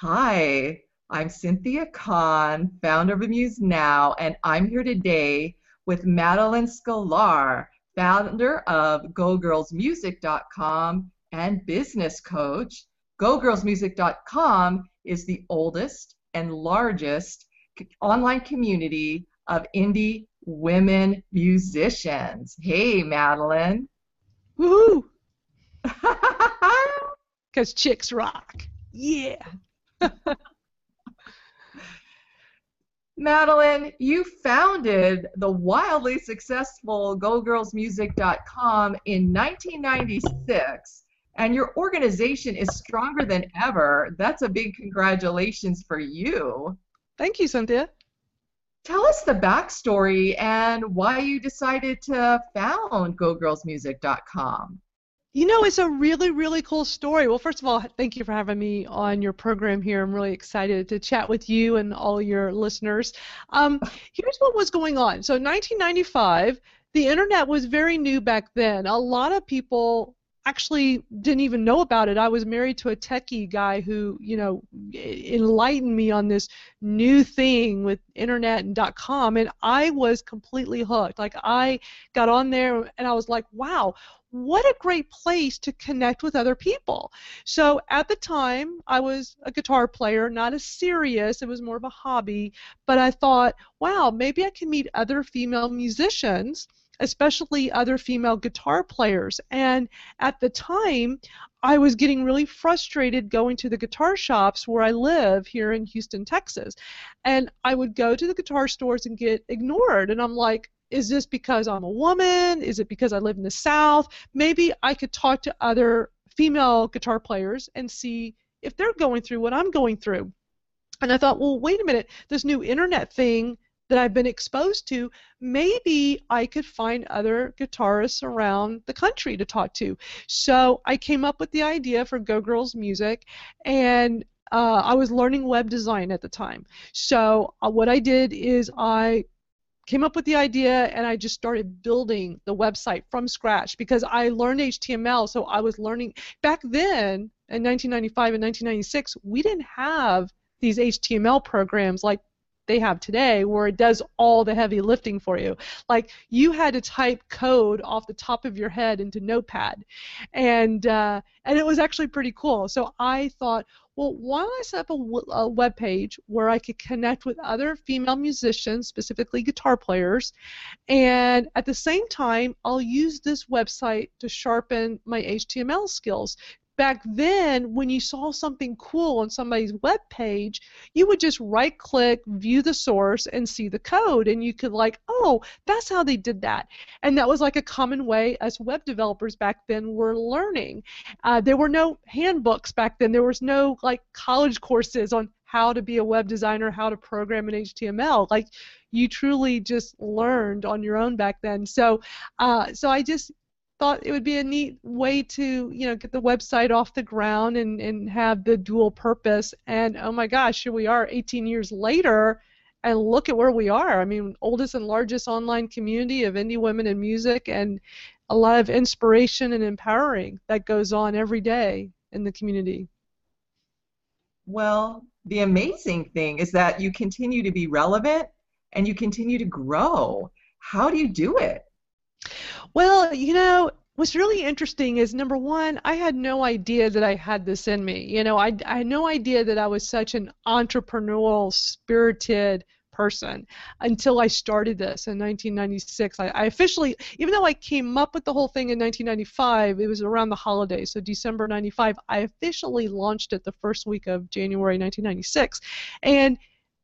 Hi, I'm Cynthia Kahn, founder of Amuse Now, and I'm here today with Madalyn Sklar, founder of GoGirlsMusic.com and business coach. GoGirlsMusic.com is the oldest and largest online community of indie women musicians. Hey, Madalyn. Woohoo! Because chicks rock. Yeah. Madalyn, you founded the wildly successful GoGirlsMusic.com in 1996, and your organization is stronger than ever. That's a big congratulations for you. Thank you, Cynthia. Tell us the backstory and why you decided to found GoGirlsMusic.com. You know, it's a really, really cool story. Well, first of all, thank you for having me on your program here. I'm really excited to chat with you and all your listeners. Um, here's what was going on. So, 1995, the internet was very new back then. A lot of people actually didn't even know about it. I was married to a techie guy who, you know, enlightened me on this new thing with internet and .com and I was completely hooked. Like I got on there and I was like, "Wow, what a great place to connect with other people. So at the time, I was a guitar player, not as serious, it was more of a hobby, but I thought, wow, maybe I can meet other female musicians, especially other female guitar players. And at the time, I was getting really frustrated going to the guitar shops where I live here in Houston, Texas. And I would go to the guitar stores and get ignored. And I'm like, is this because I'm a woman? Is it because I live in the South? Maybe I could talk to other female guitar players and see if they're going through what I'm going through. And I thought, well, wait a minute, this new internet thing that I've been exposed to, maybe I could find other guitarists around the country to talk to. So I came up with the idea for Go Girls Music, and uh, I was learning web design at the time. So uh, what I did is I came up with the idea and I just started building the website from scratch because I learned HTML, so I was learning back then in 1995 and 1996 we didn't have these HTML programs like they have today where it does all the heavy lifting for you. Like you had to type code off the top of your head into Notepad, and uh, and it was actually pretty cool. So I thought, well, why don't I set up a, a web page where I could connect with other female musicians, specifically guitar players, and at the same time, I'll use this website to sharpen my HTML skills back then when you saw something cool on somebody's web page you would just right click view the source and see the code and you could like oh that's how they did that. And that was like a common way as web developers back then were learning. Uh, there were no handbooks back then. There was no like college courses on how to be a web designer how to program in html like you truly just learned on your own back then. So uh, so i just thought it would be a neat way to you know get the website off the ground and, and have the dual purpose. And oh my gosh here we are 18 years later and look at where we are. I mean oldest and largest online community of indie women in music and a lot of inspiration and empowering that goes on every day in the community. Well the amazing thing is that you continue to be relevant and you continue to grow. How do you do it well, you know, what's really interesting is number one, I had no idea that I had this in me. You know, I, I had no idea that I was such an entrepreneurial, spirited person until I started this in 1996. I, I, officially, even though I came up with the whole thing in 1995, it was around the holidays, so December 95, I officially launched it the first week of January 1996. And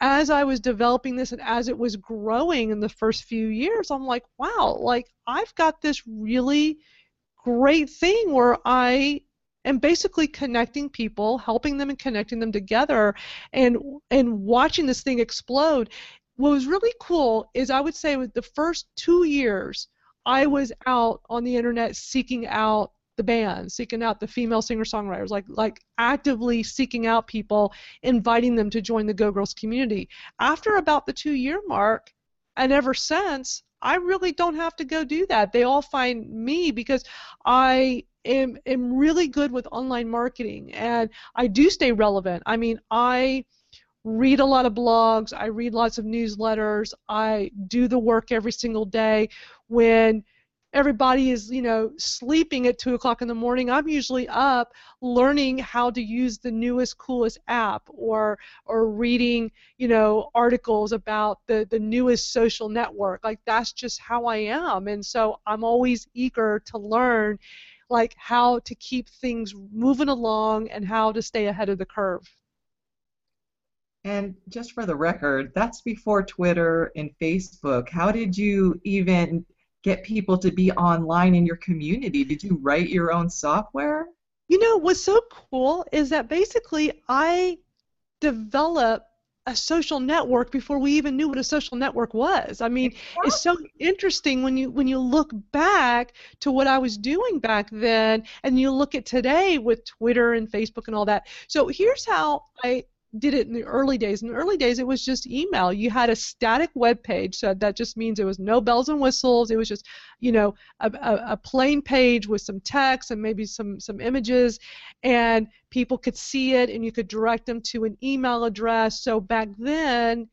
as I was developing this and as it was growing in the first few years, I'm like, wow, like I've got this really great thing where I am basically connecting people, helping them and connecting them together and and watching this thing explode. What was really cool is I would say with the first two years, I was out on the internet seeking out the band, seeking out the female singer-songwriters, like like actively seeking out people, inviting them to join the Go Girls community. After about the two-year mark, and ever since, I really don't have to go do that. They all find me because I am, am really good with online marketing and I do stay relevant. I mean, I read a lot of blogs, I read lots of newsletters, I do the work every single day. When everybody is, you know, sleeping at two o'clock in the morning, I'm usually up learning how to use the newest, coolest app, or or reading, you know, articles about the the newest social network. Like that's just how I am, and so I'm always eager to learn, like how to keep things moving along and how to stay ahead of the curve. And just for the record, that's before Twitter and Facebook. How did you even get people to be online in your community? Did you write your own software? You know, what's so cool is that basically I developed a social network before we even knew what a social network was. I mean, exactly. it's so interesting when you when you look back to what I was doing back then and you look at today with Twitter and Facebook and all that. So here's how I did it in the early days. In the early days, it was just email. You had a static web page, so that just means it was no bells and whistles. It was just, you know, a, a, a plain page with some text and maybe some some images, and people could see it, and you could direct them to an email address. So back then,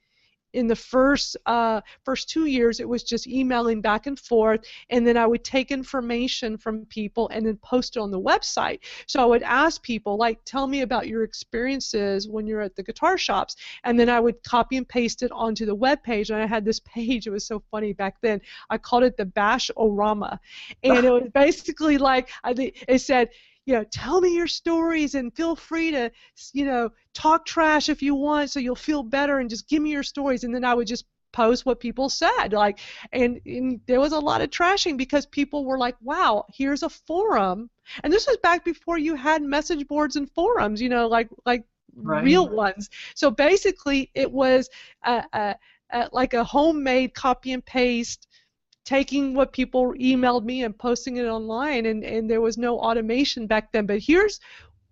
in the first uh, first two years, it was just emailing back and forth, and then I would take information from people and then post it on the website. So I would ask people, like, tell me about your experiences when you're at the guitar shops, and then I would copy and paste it onto the web page. And I had this page; it was so funny back then. I called it the Bash Orama, and it was basically like I it said you know, tell me your stories and feel free to, you know, talk trash if you want so you'll feel better and just give me your stories. And then I would just post what people said like and, and, there was a lot of trashing because people were like wow here's a forum and this was back before you had message boards and forums you know like like right. real ones so basically it was a, a, a, like a homemade copy and paste taking what people emailed me and posting it online, and, and there was no automation back then. But here's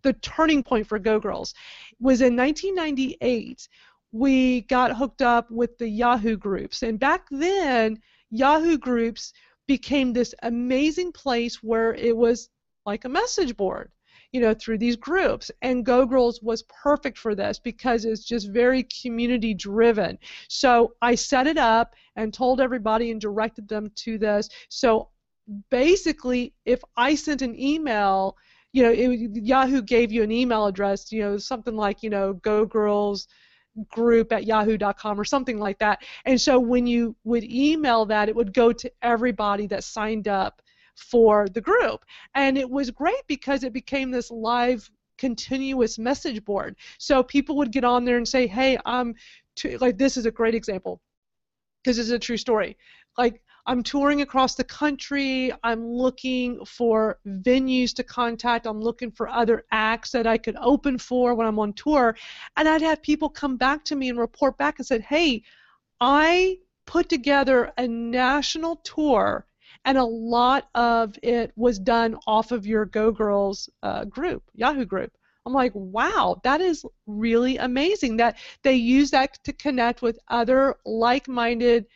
the turning point for Go Girls. Was in 1998 we got hooked up with the Yahoo groups. And back then Yahoo groups became this amazing place where it was like a message board you know, through these groups. And Go Girls was perfect for this because it's just very community driven. So I set it up and told everybody and directed them to this. So basically, if I sent an email, you know, it, Yahoo gave you an email address, you know, something like, you know, Go Girls group at yahoo.com or something like that. And so when you would email that, it would go to everybody that signed up for the group. And it was great because it became this live continuous message board. So people would get on there and say, "Hey, I'm like this is a great example because it's a true story. Like I'm touring across the country. I'm looking for venues to contact. I'm looking for other acts that I could open for when I'm on tour. And I'd have people come back to me and report back and said, "Hey, I put together a national tour and a lot of it was done off of your Go Girls uh, group, Yahoo group. I'm like, wow, that is really amazing that they use that to connect with other like-minded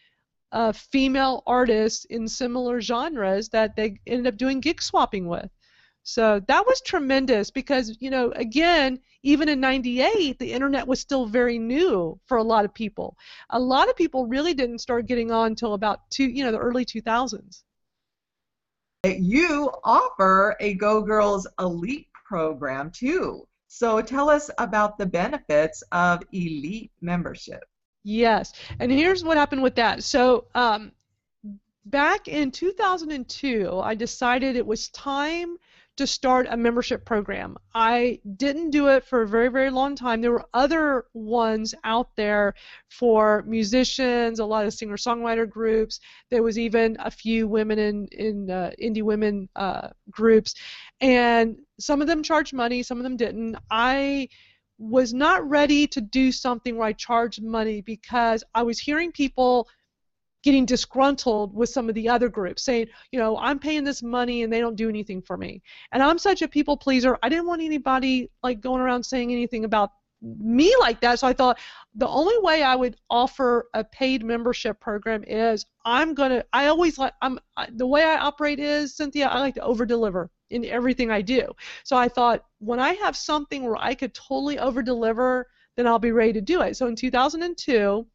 uh, female artists in similar genres that they ended up doing gig swapping with. So that was tremendous because, you know, again, even in 98, the internet was still very new for a lot of people. A lot of people really didn't start getting on until about two, you know, the early 2000s you offer a Go Girls Elite program too. So tell us about the benefits of Elite membership. Yes, and here's what happened with that. So um, back in 2002, I decided it was time to start a membership program. I didn't do it for a very, very long time. There were other ones out there for musicians, a lot of singer songwriter groups. There was even a few women in, in uh, indie women uh, groups. And some of them charged money, some of them didn't. I was not ready to do something where I charged money because I was hearing people getting disgruntled with some of the other groups, saying, you know, I'm paying this money and they don't do anything for me. And I'm such a people pleaser. I didn't want anybody like going around saying anything about me like that. So I thought the only way I would offer a paid membership program is I'm gonna. I always like. I'm the way I operate is Cynthia. I like to over deliver in everything I do. So I thought when I have something where I could totally over deliver, then I'll be ready to do it. So in 2002.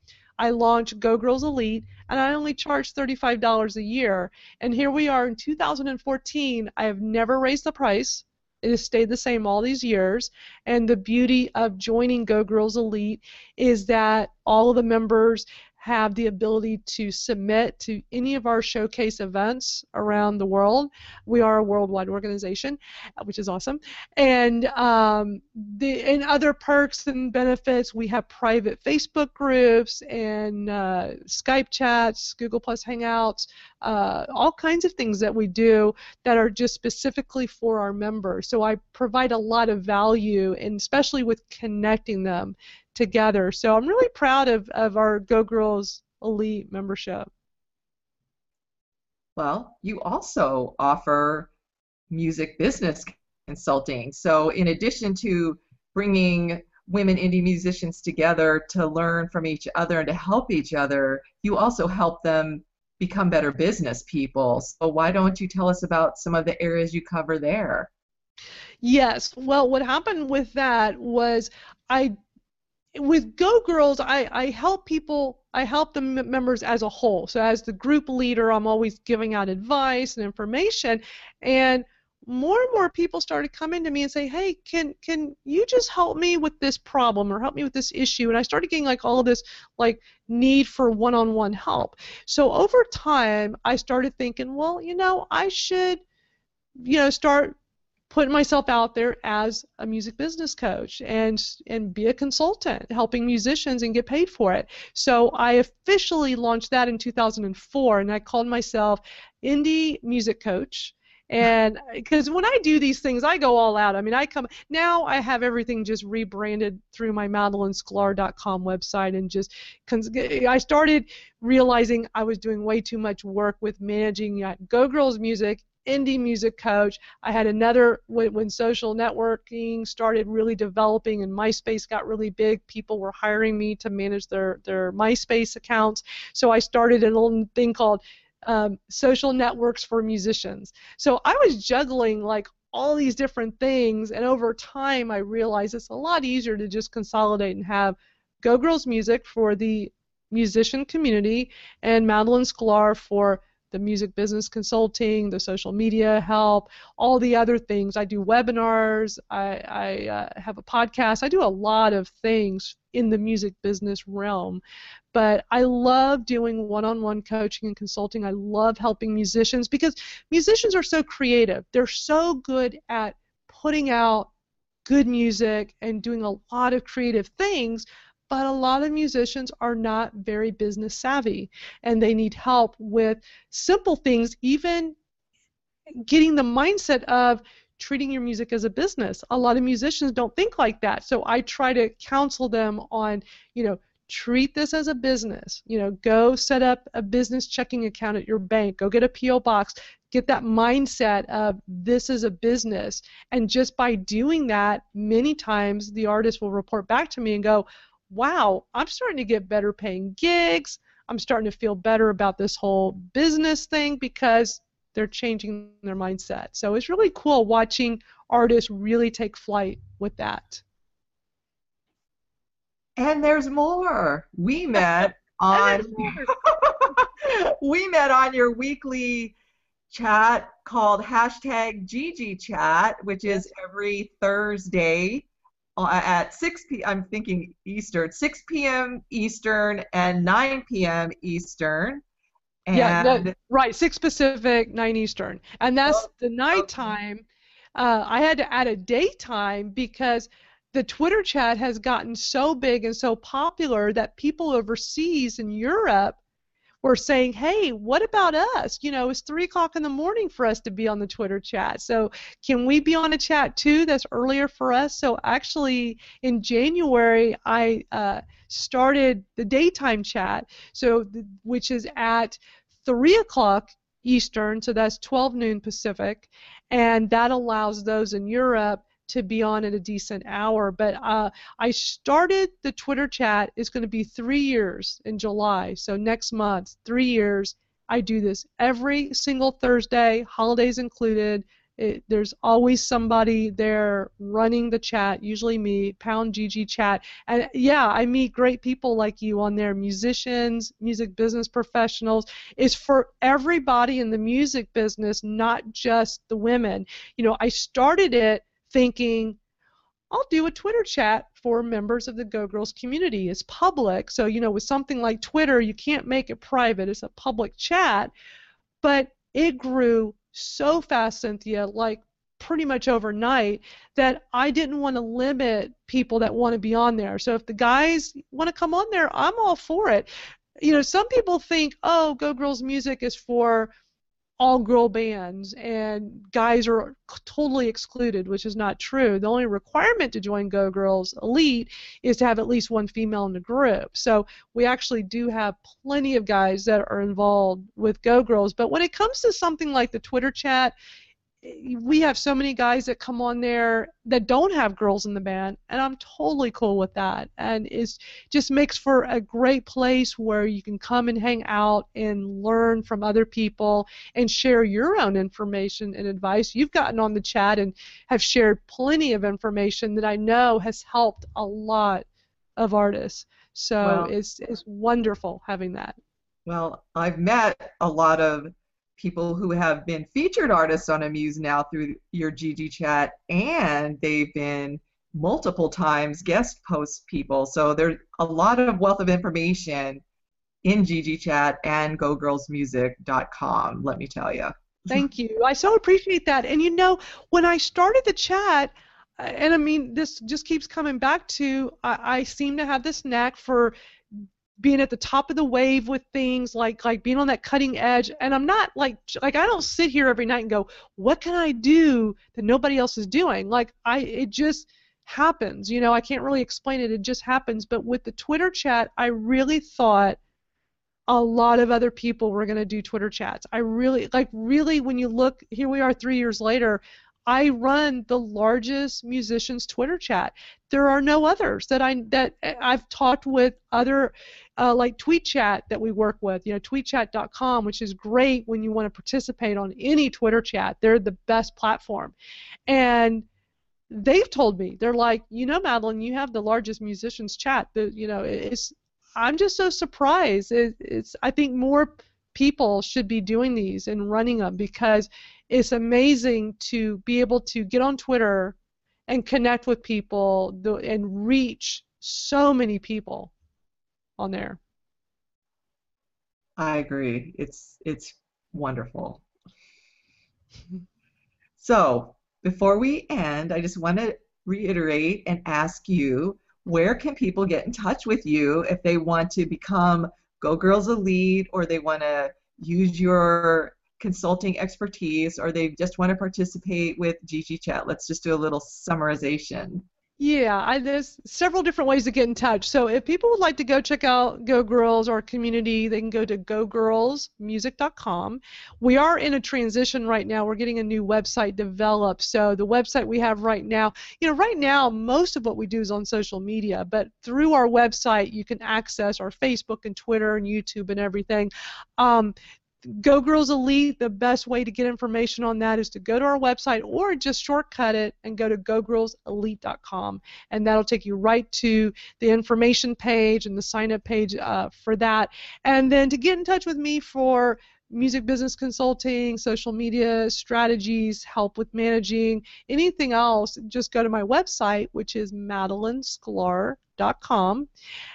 I launched Go Girls Elite, and I only charged $35 a year. And here we are in 2014. I have never raised the price. It has stayed the same all these years. And the beauty of joining Go Girls Elite is that all of the members have the ability to submit to any of our showcase events around the world. We are a worldwide organization, uh, which is awesome. And um, the and other perks and benefits, we have private Facebook groups and uh, Skype chats, Google Plus Hangouts, uh, all kinds of things that we do that are just specifically for our members. So I provide a lot of value, and especially with connecting them together. So I'm really proud of, of our Go Girls Elite membership. Well, you also offer music business consulting. So, in addition to bringing women indie musicians together to learn from each other and to help each other, you also help them become better business people. So, why don't you tell us about some of the areas you cover there? Yes. Well, what happened with that was I with Go Girls, I, I help people, I help the members as a whole. So as the group leader, I'm always giving out advice and information, and more and more people started coming to me and say, "Hey, can can you just help me with this problem or help me with this issue?" And I started getting like all of this like need for one-on-one help. So over time, I started thinking, well, you know, I should you know start putting myself out there as a music business coach and and be a consultant helping musicians and get paid for it so i officially launched that in 2004 and i called myself indie music coach and because when I do these things, I go all out. I mean, I come now. I have everything just rebranded through my MadalynSklar.com website, and just I started realizing I was doing way too much work with managing uh, Go Girls Music indie music coach. I had another when, when social networking started really developing and MySpace got really big. People were hiring me to manage their their MySpace accounts. So I started a little thing called um, social networks for musicians. So I was juggling like all these different things, and over time I realized it's a lot easier to just consolidate and have Go Girls Music for the musician community and Madalyn Sklar for the music business consulting, the social media help, all the other things. I do webinars, I, I uh, have a podcast, I do a lot of things in the music business realm. But I love doing one on one coaching and consulting. I love helping musicians because musicians are so creative. They're so good at putting out good music and doing a lot of creative things but a lot of musicians are not very business savvy and they need help with simple things, even getting the mindset of treating your music as a business. A lot of musicians don't think like that. So I try to counsel them on, you know, treat this as a business. You know, go set up a business checking account at your bank, go get a PO box, get that mindset of this is a business. And just by doing that, many times the artist will report back to me and go, wow, I'm starting to get better paying gigs. I'm starting to feel better about this whole business thing because they're changing their mindset. So it's really cool watching artists really take flight with that. And there's more. We met on we met on your weekly chat called hashtag GG Chat, which is every Thursday at 6 p. I'm thinking Eastern, 6 p.m. Eastern and 9 p.m. Eastern. And yeah, no, right, 6 Pacific, 9 Eastern. And that's oh, the nighttime. Okay. Uh, I had to add a daytime because the Twitter chat has gotten so big and so popular that people overseas in Europe were saying, hey, what about us? You know, it's 3 o'clock in the morning for us to be on the Twitter chat. So can we be on a chat too that's earlier for us? So actually, in January, I uh, started the daytime chat, so which is at 3 o'clock Eastern, so that's 12 noon Pacific, and that allows those in Europe to be on at a decent hour. But uh, I started the Twitter chat. It's going to be three years in July. So next month, three years. I do this every single Thursday, holidays included. It, there's always somebody there running the chat, usually me, Pound GG Chat. And yeah, I meet great people like you on there, musicians, music business professionals. It's for everybody in the music business, not just the women. You know, I started it thinking, I'll do a Twitter chat for members of the Go Girls community. It's public, so you know, with something like Twitter, you can't make it private. It's a public chat. But it grew so fast, Cynthia, like pretty much overnight, that I didn't want to limit people that want to be on there. So if the guys want to come on there, I'm all for it. You know, some people think, oh, Go Girls Music is for all girl bands and guys are totally excluded, which is not true. The only requirement to join Go Girls Elite is to have at least one female in the group. So we actually do have plenty of guys that are involved with Go Girls. But when it comes to something like the Twitter chat, Eh, we have so many guys that come on there that don't have girls in the band, and I'm totally cool with that. And it just makes for a great place where you can come and hang out and learn from other people and share your own information and advice. You've gotten on the chat and have shared plenty of information that I know has helped a lot of artists. So well, it's it's wonderful having that. Well, I've met a lot of people who have been featured artists on Amuse now through your GG chat, and they've been multiple times guest post people. So there's a lot of wealth of information in GG chat and gogirlsmusic.com, let me tell you. Thank you. I so appreciate that. And you know, when I started the chat, uh, and I mean, this just keeps coming back to I, I seem to have this knack for being at the top of the wave with things like like being on that cutting edge. And i'm not like like i don't sit here every night and go what can i do that nobody else is doing? Like i it just happens you know i can't really explain it. It just happens. But with the twitter chat i really thought a lot of other people were going to do twitter chats. I really like really when you look here we are three years later I run the largest musicians Twitter chat. There are no others that I that eh, I've talked with other uh, like TweetChat that we work with. You know, TweetChat.com, which is great when you want to participate on any Twitter chat. They're the best platform, and they've told me they're like, you know, Madalyn, you have the largest musicians chat. The you know, it's I'm just so surprised. It, it's I think more people should be doing these and running them because it's amazing to be able to get on Twitter and connect with people and reach so many people on there. I agree. It's it's wonderful. so before we end, I just want to reiterate and ask you where can people get in touch with you if they want to become Go Girls Elite or they want to use your consulting expertise or they just want to participate with GG Chat. Let's just do a little summarization. Yeah, I, there's several different ways to get in touch. So if people would like to go check out Go Girls, our community, they can go to gogirlsmusic.com. We are in a transition right now. We're getting a new website developed. So the website we have right now, you know, right now most of what we do is on social media, but through our website you can access our Facebook and Twitter and YouTube and everything. Um, Go Girls Elite, the best way to get information on that is to go to our website or just shortcut it and go to gogirlselite.com. And that'll take you right to the information page and the sign up page uh, for that. And then to get in touch with me for music business consulting, social media strategies, help with managing, anything else, just go to my website, which is madalynsklar.com,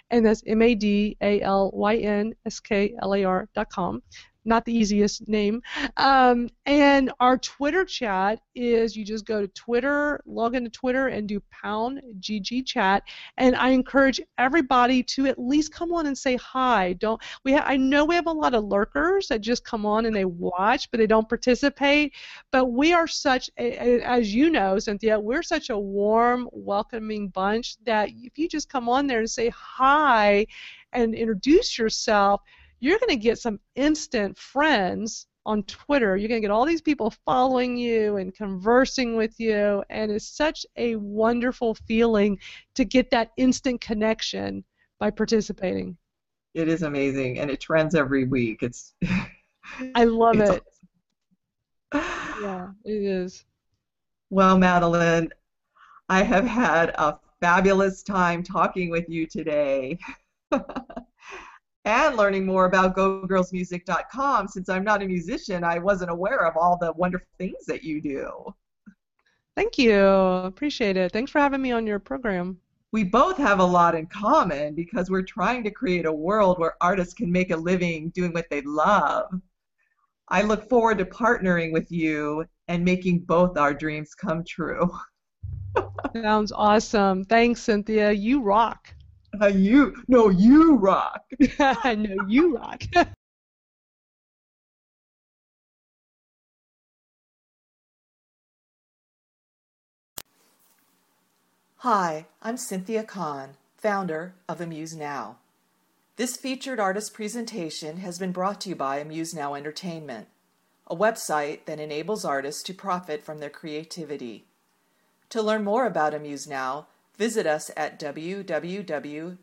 and that's M A D A L Y N S K L A R.com not the easiest name. Um, and our Twitter chat is you just go to Twitter, log into Twitter, and do pound GG chat. And I encourage everybody to at least come on and say hi. Don't we? Ha- I know we have a lot of lurkers that just come on and they watch, but they don't participate. But we are such, a, as you know, Cynthia, we're such a warm, welcoming bunch that if you just come on there and say hi and introduce yourself you're going to get some instant friends on Twitter. You're going to get all these people following you and conversing with you, and it's such a wonderful feeling to get that instant connection by participating. It is amazing, and it trends every week. It's I love it. yeah, it is. Well, Madalyn, I have had a fabulous time talking with you today. and learning more about gogirlsmusic.com. Since I'm not a musician, I wasn't aware of all the wonderful things that you do. Thank you. Appreciate it. Thanks for having me on your program. We both have a lot in common because we're trying to create a world where artists can make a living doing what they love. I look forward to partnering with you and making both our dreams come true. Sounds awesome. Thanks, Cynthia. You rock. Uh, you no, you rock. I know you rock. Hi, I'm Cynthia Kahn, founder of Amuse Now. This featured artist presentation has been brought to you by Amuse Now Entertainment, a website that enables artists to profit from their creativity. To learn more about Amuse Now, visit us at www.amusednow.com.